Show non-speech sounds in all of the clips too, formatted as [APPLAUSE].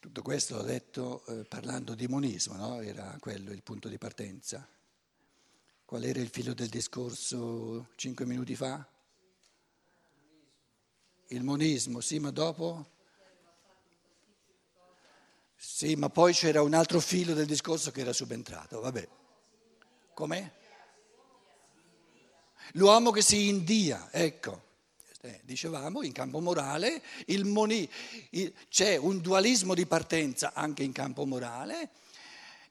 Tutto questo l'ho detto eh, parlando di monismo, no? era quello il punto di partenza. Qual era il filo del discorso cinque minuti fa? Il monismo, sì, ma dopo? Sì, ma poi c'era un altro filo del discorso che era subentrato, vabbè. Com'è? L'uomo che si india, ecco. Eh, dicevamo, in campo morale moni, il, c'è un dualismo di partenza anche in campo morale,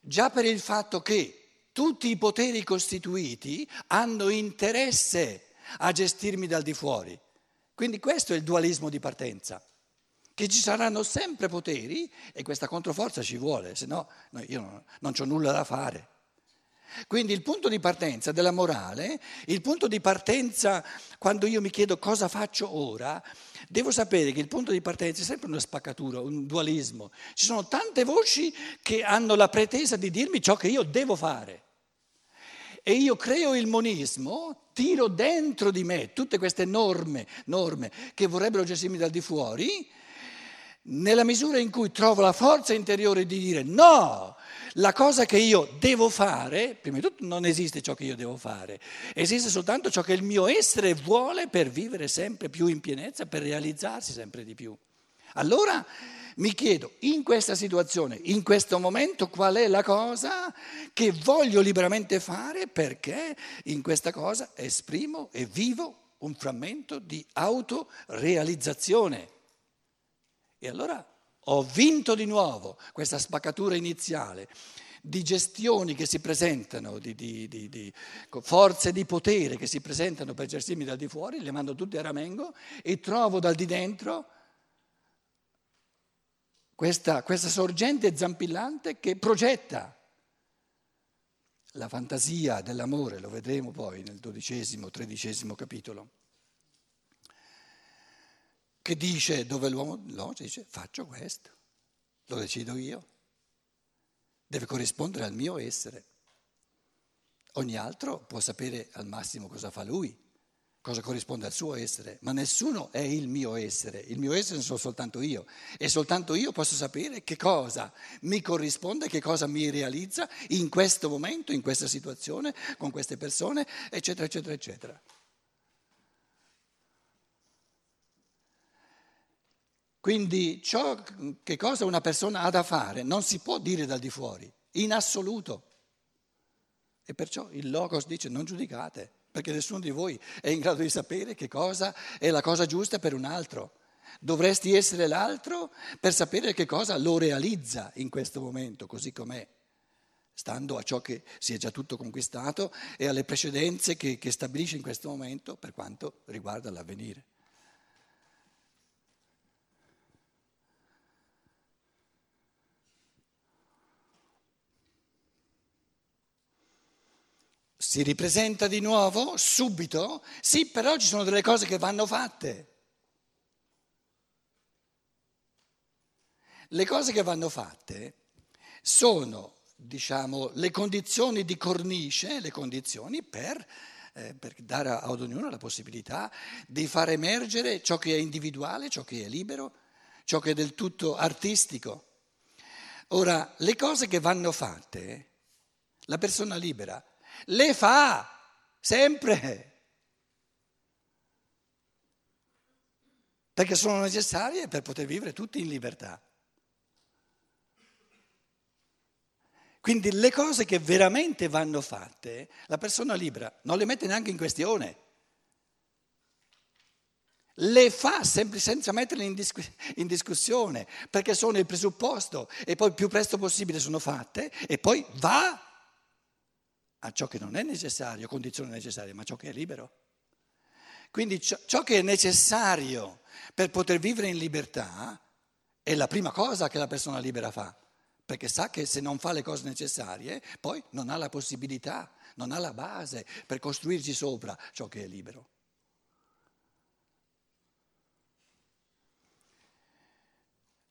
già per il fatto che tutti i poteri costituiti hanno interesse a gestirmi dal di fuori. Quindi questo è il dualismo di partenza, che ci saranno sempre poteri e questa controforza ci vuole, se no io non, non ho nulla da fare. Quindi il punto di partenza della morale, il punto di partenza quando io mi chiedo cosa faccio ora, devo sapere che il punto di partenza è sempre una spaccatura, un dualismo. Ci sono tante voci che hanno la pretesa di dirmi ciò che io devo fare. E io creo il monismo, tiro dentro di me tutte queste norme, norme che vorrebbero gestirmi dal di fuori, nella misura in cui trovo la forza interiore di dire no, la cosa che io devo fare, prima di tutto non esiste ciò che io devo fare, esiste soltanto ciò che il mio essere vuole per vivere sempre più in pienezza, per realizzarsi sempre di più. Allora mi chiedo, in questa situazione, in questo momento, qual è la cosa che voglio liberamente fare perché in questa cosa esprimo e vivo un frammento di autorealizzazione. E allora ho vinto di nuovo questa spaccatura iniziale di gestioni che si presentano, di, di, di, di, forze di potere che si presentano per gestirmi dal di fuori, le mando tutte a ramengo e trovo dal di dentro questa, questa sorgente zampillante che progetta la fantasia dell'amore, lo vedremo poi nel dodicesimo, tredicesimo capitolo che dice dove l'uomo, l'uomo dice faccio questo, lo decido io, deve corrispondere al mio essere. Ogni altro può sapere al massimo cosa fa lui, cosa corrisponde al suo essere, ma nessuno è il mio essere, il mio essere sono soltanto io e soltanto io posso sapere che cosa mi corrisponde, che cosa mi realizza in questo momento, in questa situazione, con queste persone, eccetera, eccetera, eccetera. Quindi ciò che cosa una persona ha da fare non si può dire dal di fuori, in assoluto. E perciò il Logos dice non giudicate, perché nessuno di voi è in grado di sapere che cosa è la cosa giusta per un altro. Dovresti essere l'altro per sapere che cosa lo realizza in questo momento, così com'è, stando a ciò che si è già tutto conquistato e alle precedenze che, che stabilisce in questo momento per quanto riguarda l'avvenire. Si ripresenta di nuovo subito? Sì, però ci sono delle cose che vanno fatte. Le cose che vanno fatte sono, diciamo, le condizioni di cornice, le condizioni per, eh, per dare ad ognuno la possibilità di far emergere ciò che è individuale, ciò che è libero, ciò che è del tutto artistico. Ora, le cose che vanno fatte, la persona libera le fa sempre. Perché sono necessarie per poter vivere tutti in libertà. Quindi le cose che veramente vanno fatte, la persona libera non le mette neanche in questione. Le fa senza metterle in, discuss- in discussione, perché sono il presupposto e poi più presto possibile sono fatte e poi va a ciò che non è necessario, condizione necessaria, ma ciò che è libero. Quindi ciò, ciò che è necessario per poter vivere in libertà è la prima cosa che la persona libera fa, perché sa che se non fa le cose necessarie, poi non ha la possibilità, non ha la base per costruirci sopra ciò che è libero.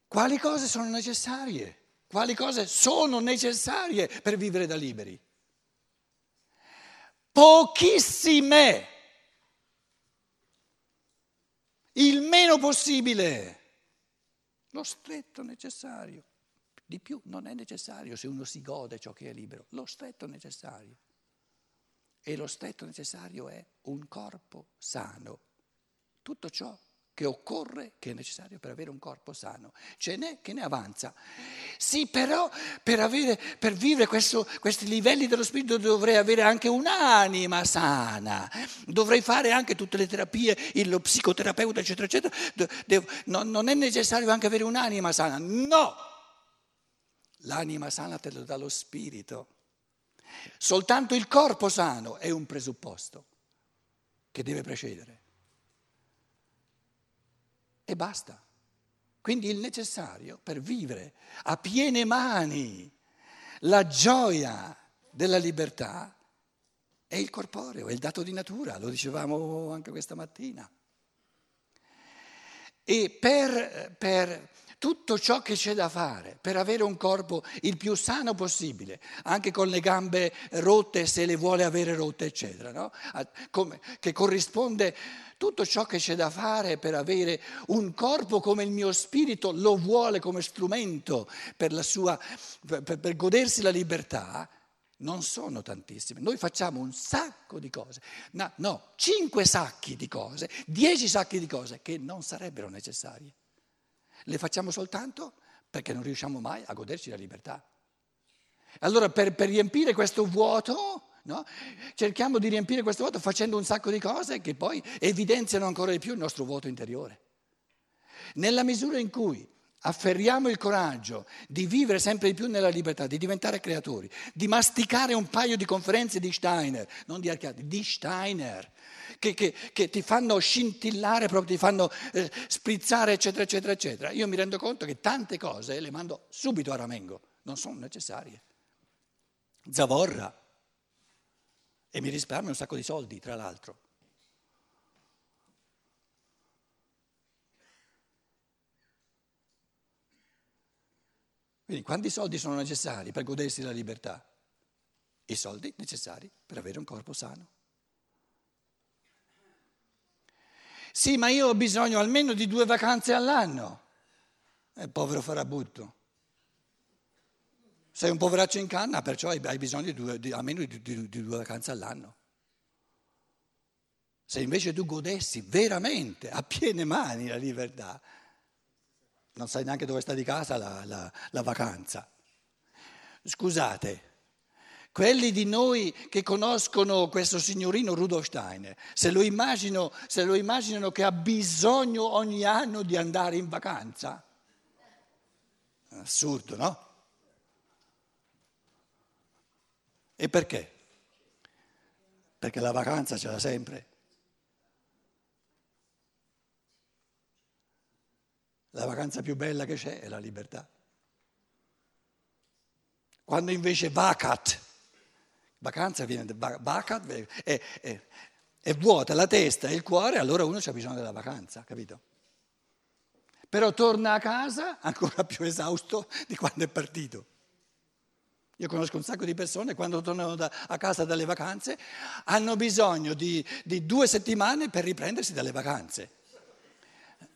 Quali cose sono necessarie? Quali cose sono necessarie per vivere da liberi? Pochissime, il meno possibile. lo stretto necessario. Di più non è necessario se uno si gode ciò che è libero, lo stretto necessario. E lo stretto necessario è un corpo sano. Tutto ciò che occorre, che è necessario per avere un corpo sano. Ce n'è che ne avanza. Sì, però per, avere, per vivere questo, questi livelli dello spirito dovrei avere anche un'anima sana, dovrei fare anche tutte le terapie, lo psicoterapeuta, eccetera, eccetera. Devo, no, non è necessario anche avere un'anima sana. No! L'anima sana te lo dà lo spirito. Soltanto il corpo sano è un presupposto che deve precedere e basta. Quindi il necessario per vivere a piene mani la gioia della libertà è il corporeo, è il dato di natura, lo dicevamo anche questa mattina. E per, per tutto ciò che c'è da fare per avere un corpo il più sano possibile, anche con le gambe rotte se le vuole avere rotte, eccetera, no? Come, che corrisponde tutto ciò che c'è da fare per avere un corpo come il mio spirito lo vuole come strumento per, sua, per, per godersi la libertà, non sono tantissime. Noi facciamo un sacco di cose, no, no, cinque sacchi di cose, dieci sacchi di cose che non sarebbero necessarie le facciamo soltanto perché non riusciamo mai a goderci la libertà. Allora per, per riempire questo vuoto, no? cerchiamo di riempire questo vuoto facendo un sacco di cose che poi evidenziano ancora di più il nostro vuoto interiore. Nella misura in cui afferriamo il coraggio di vivere sempre di più nella libertà, di diventare creatori, di masticare un paio di conferenze di Steiner, non di Archiati, di Steiner, che, che, che, ti fanno scintillare, proprio ti fanno eh, sprizzare, eccetera, eccetera, eccetera. Io mi rendo conto che tante cose le mando subito a Ramengo, non sono necessarie. Zavorra. E mi risparmio un sacco di soldi, tra l'altro. Quindi quanti soldi sono necessari per godersi la libertà? I soldi necessari per avere un corpo sano. Sì, ma io ho bisogno almeno di due vacanze all'anno. È povero farabutto. Sei un poveraccio in canna, perciò hai bisogno di, due, di almeno di, di, di due vacanze all'anno. Se invece tu godessi veramente a piene mani la libertà, non sai neanche dove sta di casa la, la, la vacanza. Scusate, quelli di noi che conoscono questo signorino Rudolf Steiner, se lo, immagino, se lo immaginano che ha bisogno ogni anno di andare in vacanza, assurdo, no? E perché? Perché la vacanza ce l'ha sempre. La vacanza più bella che c'è è la libertà. Quando invece vacat, vacanza viene da vacat, è, è, è vuota la testa e il cuore, allora uno ha bisogno della vacanza, capito? Però torna a casa ancora più esausto di quando è partito. Io conosco un sacco di persone, quando tornano da, a casa dalle vacanze, hanno bisogno di, di due settimane per riprendersi dalle vacanze.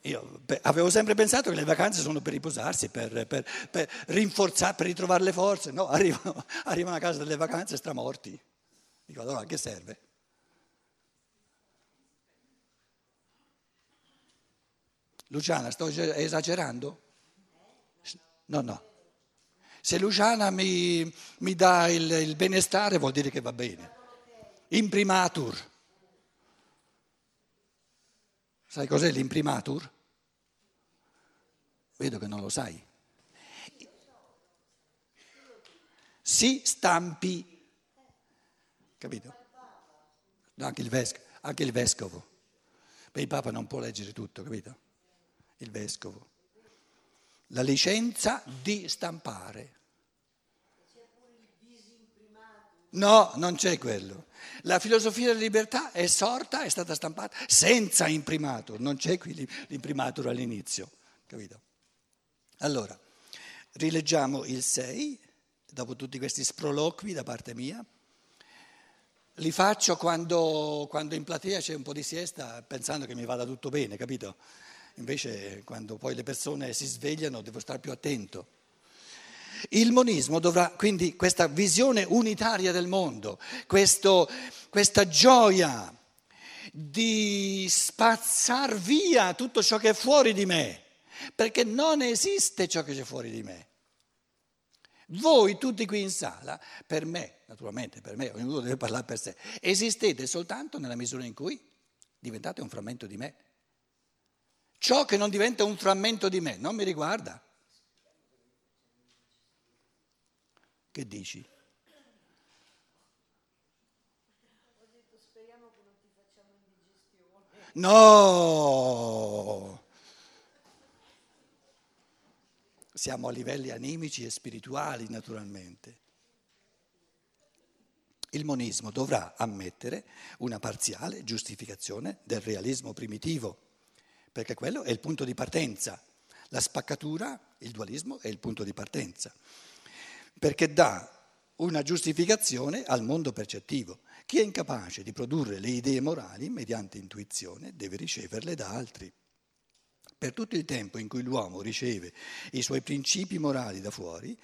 Io avevo sempre pensato che le vacanze sono per riposarsi, per, per, per rinforzare, per ritrovare le forze. No, [LAUGHS] arrivano, arrivano a casa delle vacanze stramorti. Dico allora a che serve? Luciana, sto esagerando? No, no. Se Luciana mi, mi dà il, il benestare vuol dire che va bene. Imprimatur. Sai cos'è l'imprimatur? Vedo che non lo sai. Si stampi, capito? Anche il, vescovo, anche il vescovo. Beh, il Papa non può leggere tutto, capito? Il vescovo. La licenza di stampare. No, non c'è quello. La filosofia della libertà è sorta, è stata stampata senza imprimatur, non c'è qui l'imprimatur all'inizio, capito? Allora, rileggiamo il 6, dopo tutti questi sproloqui da parte mia. Li faccio quando, quando in platea c'è un po' di siesta pensando che mi vada tutto bene, capito? Invece quando poi le persone si svegliano devo stare più attento. Il monismo dovrà, quindi questa visione unitaria del mondo, questo, questa gioia di spazzar via tutto ciò che è fuori di me, perché non esiste ciò che c'è fuori di me. Voi tutti qui in sala, per me, naturalmente per me, ognuno deve parlare per sé, esistete soltanto nella misura in cui diventate un frammento di me. Ciò che non diventa un frammento di me non mi riguarda. Che dici? No! Siamo a livelli animici e spirituali, naturalmente. Il monismo dovrà ammettere una parziale giustificazione del realismo primitivo, perché quello è il punto di partenza. La spaccatura, il dualismo, è il punto di partenza perché dà una giustificazione al mondo percettivo. Chi è incapace di produrre le idee morali mediante intuizione deve riceverle da altri. Per tutto il tempo in cui l'uomo riceve i suoi principi morali da fuori,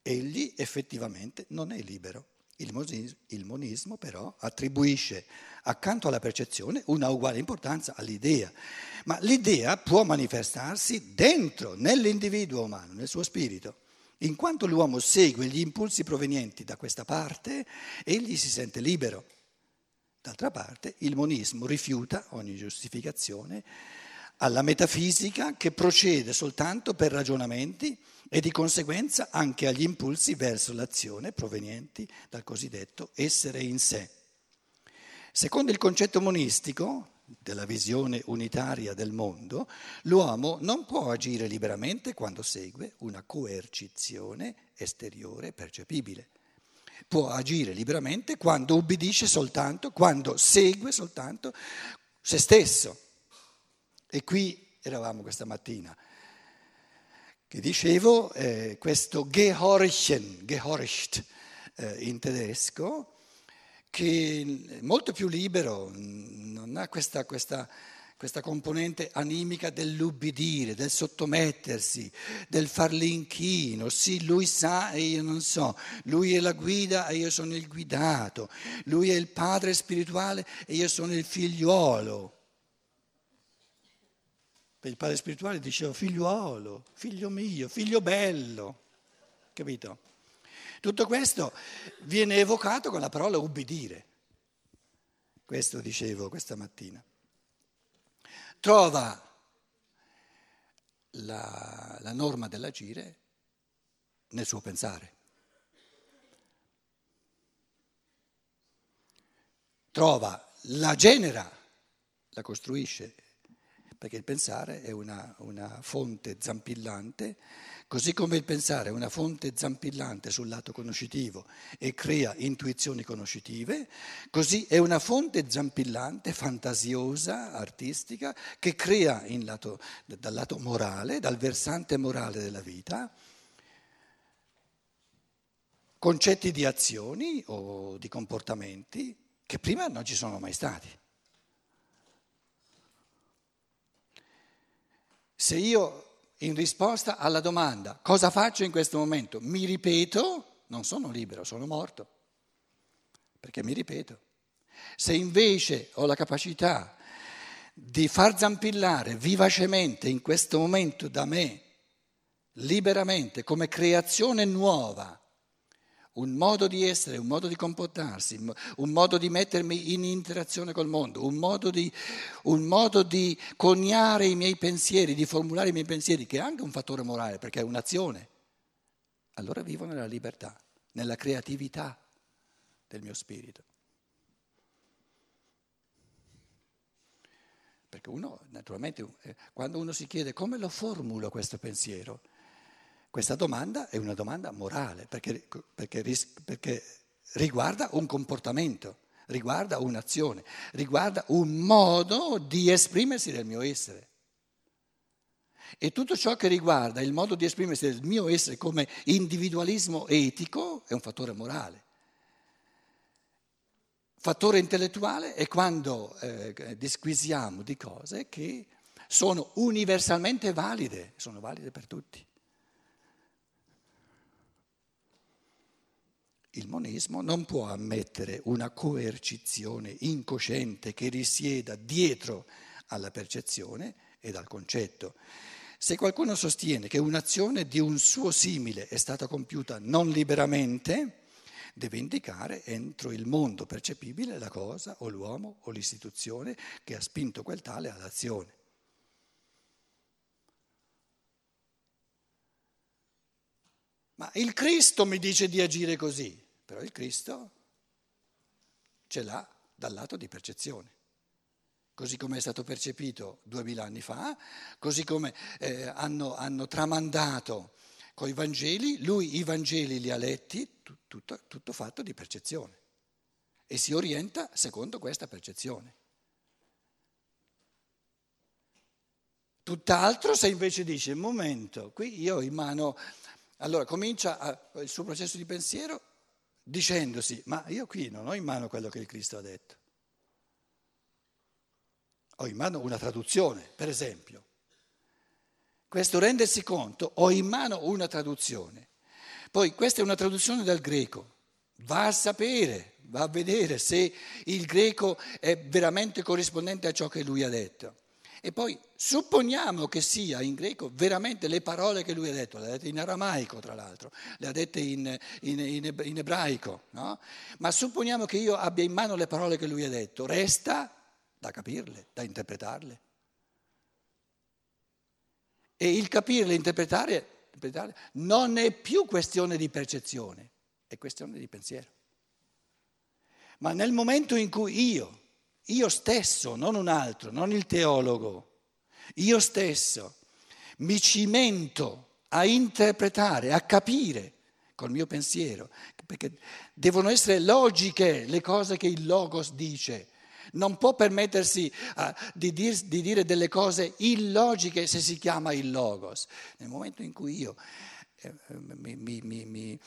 egli effettivamente non è libero. Il monismo, il monismo però attribuisce accanto alla percezione una uguale importanza all'idea, ma l'idea può manifestarsi dentro, nell'individuo umano, nel suo spirito. In quanto l'uomo segue gli impulsi provenienti da questa parte, egli si sente libero. D'altra parte, il monismo rifiuta ogni giustificazione alla metafisica che procede soltanto per ragionamenti e di conseguenza anche agli impulsi verso l'azione provenienti dal cosiddetto essere in sé. Secondo il concetto monistico, della visione unitaria del mondo, l'uomo non può agire liberamente quando segue una coercizione esteriore percepibile. Può agire liberamente quando ubbidisce soltanto, quando segue soltanto se stesso. E qui eravamo questa mattina, che dicevo, eh, questo Gehorchen, Gehorcht eh, in tedesco, che è molto più libero, non ha questa, questa, questa componente animica dell'ubbidire, del sottomettersi, del far l'inchino. Sì, lui sa e io non so, lui è la guida e io sono il guidato, lui è il padre spirituale e io sono il figliuolo. Per il padre spirituale diceva figliuolo, figlio mio, figlio bello, capito? Tutto questo viene evocato con la parola ubbidire. Questo dicevo questa mattina. Trova la, la norma dell'agire nel suo pensare. Trova, la genera, la costruisce perché il pensare è una, una, fonte zampillante, così come il pensare è una fonte zampillante sul lato conoscitivo e crea intuizioni conoscitive, così è una fonte zampillante, fantasiosa, artistica, che crea lato, dal lato morale, dal versante morale della vita, concetti di azioni o di comportamenti che prima non ci sono mai stati. Se io in risposta alla domanda cosa faccio in questo momento mi ripeto, non sono libero, sono morto, perché mi ripeto. Se invece ho la capacità di far zampillare vivacemente in questo momento da me, liberamente, come creazione nuova, un modo di essere, un modo di comportarsi, un modo di mettermi in interazione col mondo, un modo di, un modo di coniare i miei pensieri, di formulare i miei pensieri, che è anche un fattore morale, perché è un'azione. Allora vivo nella libertà, nella creatività del mio spirito. Perché uno, naturalmente, eh, quando uno si chiede come lo formulo questo pensiero, questa domanda è una domanda morale perché, perché, perché riguarda un comportamento, riguarda un'azione, riguarda un modo di esprimersi del mio essere. E tutto ciò che riguarda il modo di esprimersi del mio essere come individualismo etico è un fattore morale. fattore intellettuale è quando eh, disquisiamo di cose che sono universalmente valide, sono valide per tutti. Il monismo non può ammettere una coercizione incosciente che risieda dietro alla percezione ed al concetto. Se qualcuno sostiene che un'azione di un suo simile è stata compiuta non liberamente, deve indicare entro il mondo percepibile la cosa o l'uomo o l'istituzione che ha spinto quel tale all'azione. Il Cristo mi dice di agire così, però il Cristo ce l'ha dal lato di percezione così come è stato percepito duemila anni fa, così come eh, hanno, hanno, tramandato i Vangeli, lui i Vangeli li ha letti, tutto, tutto fatto di percezione e si orienta secondo questa percezione. Tutt'altro se invece dice, momento, qui io ho in mano, allora comincia a, il suo processo di pensiero dicendosi, ma io qui non ho in mano quello che il Cristo ha detto ho in mano una traduzione, per esempio. Questo rendersi conto, ho in mano una traduzione. Poi questa è una traduzione dal greco. Va a sapere, va a vedere se il greco è veramente corrispondente a ciò che lui ha detto. E poi supponiamo che sia in greco veramente le parole che lui ha detto, le ha dette in aramaico tra l'altro, le ha dette in, in, in ebraico, no? ma supponiamo che io abbia in mano le parole che lui ha detto, resta da capirle, da interpretarle. E il capirle, interpretare, interpretare non è più questione di percezione, è questione di pensiero. Ma nel momento in cui io, io stesso, non un altro, non il teologo, io stesso mi cimento a interpretare, a capire col mio pensiero, perché devono essere logiche le cose che il Logos dice, non può permettersi uh, di, dir, di, dire delle cose illogiche se si chiama il logos. Nel momento in cui io eh, mi, mi, mi,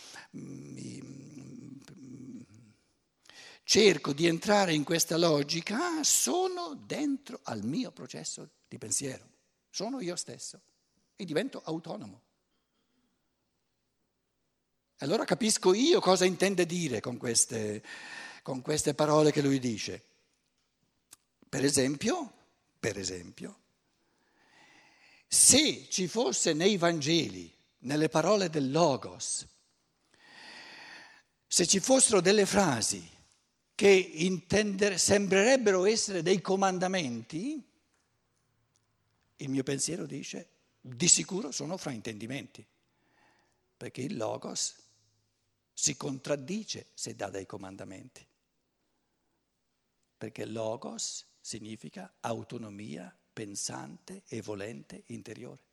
cerco di entrare in questa logica, sono dentro al mio processo di pensiero, sono io stesso e divento autonomo. Allora capisco io cosa intende dire con queste, con queste parole che lui dice. Per esempio, per esempio, se ci fosse nei Vangeli, nelle parole del Logos, se ci fossero delle frasi che sembrerebbero essere dei comandamenti, il mio pensiero dice, di sicuro sono fraintendimenti, perché il Logos si contraddice se dà dei comandamenti, perché Logos significa autonomia pensante e volente interiore.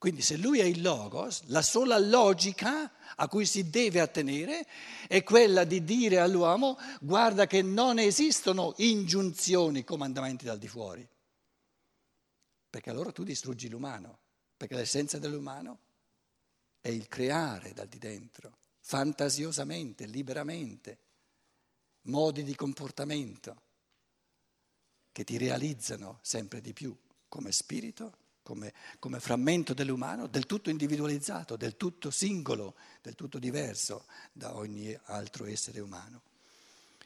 Quindi se lui è il logos, la sola logica a cui si deve attenere è quella di dire all'uomo guarda che non esistono ingiunzioni, comandamenti dal di fuori, perché allora tu distruggi l'umano, perché l'essenza dell'umano è il creare dal di dentro, fantasiosamente, liberamente, modi di comportamento che ti realizzano sempre di più come spirito, come, come, frammento dell'umano, del tutto individualizzato, del tutto singolo, del tutto diverso da ogni altro essere umano.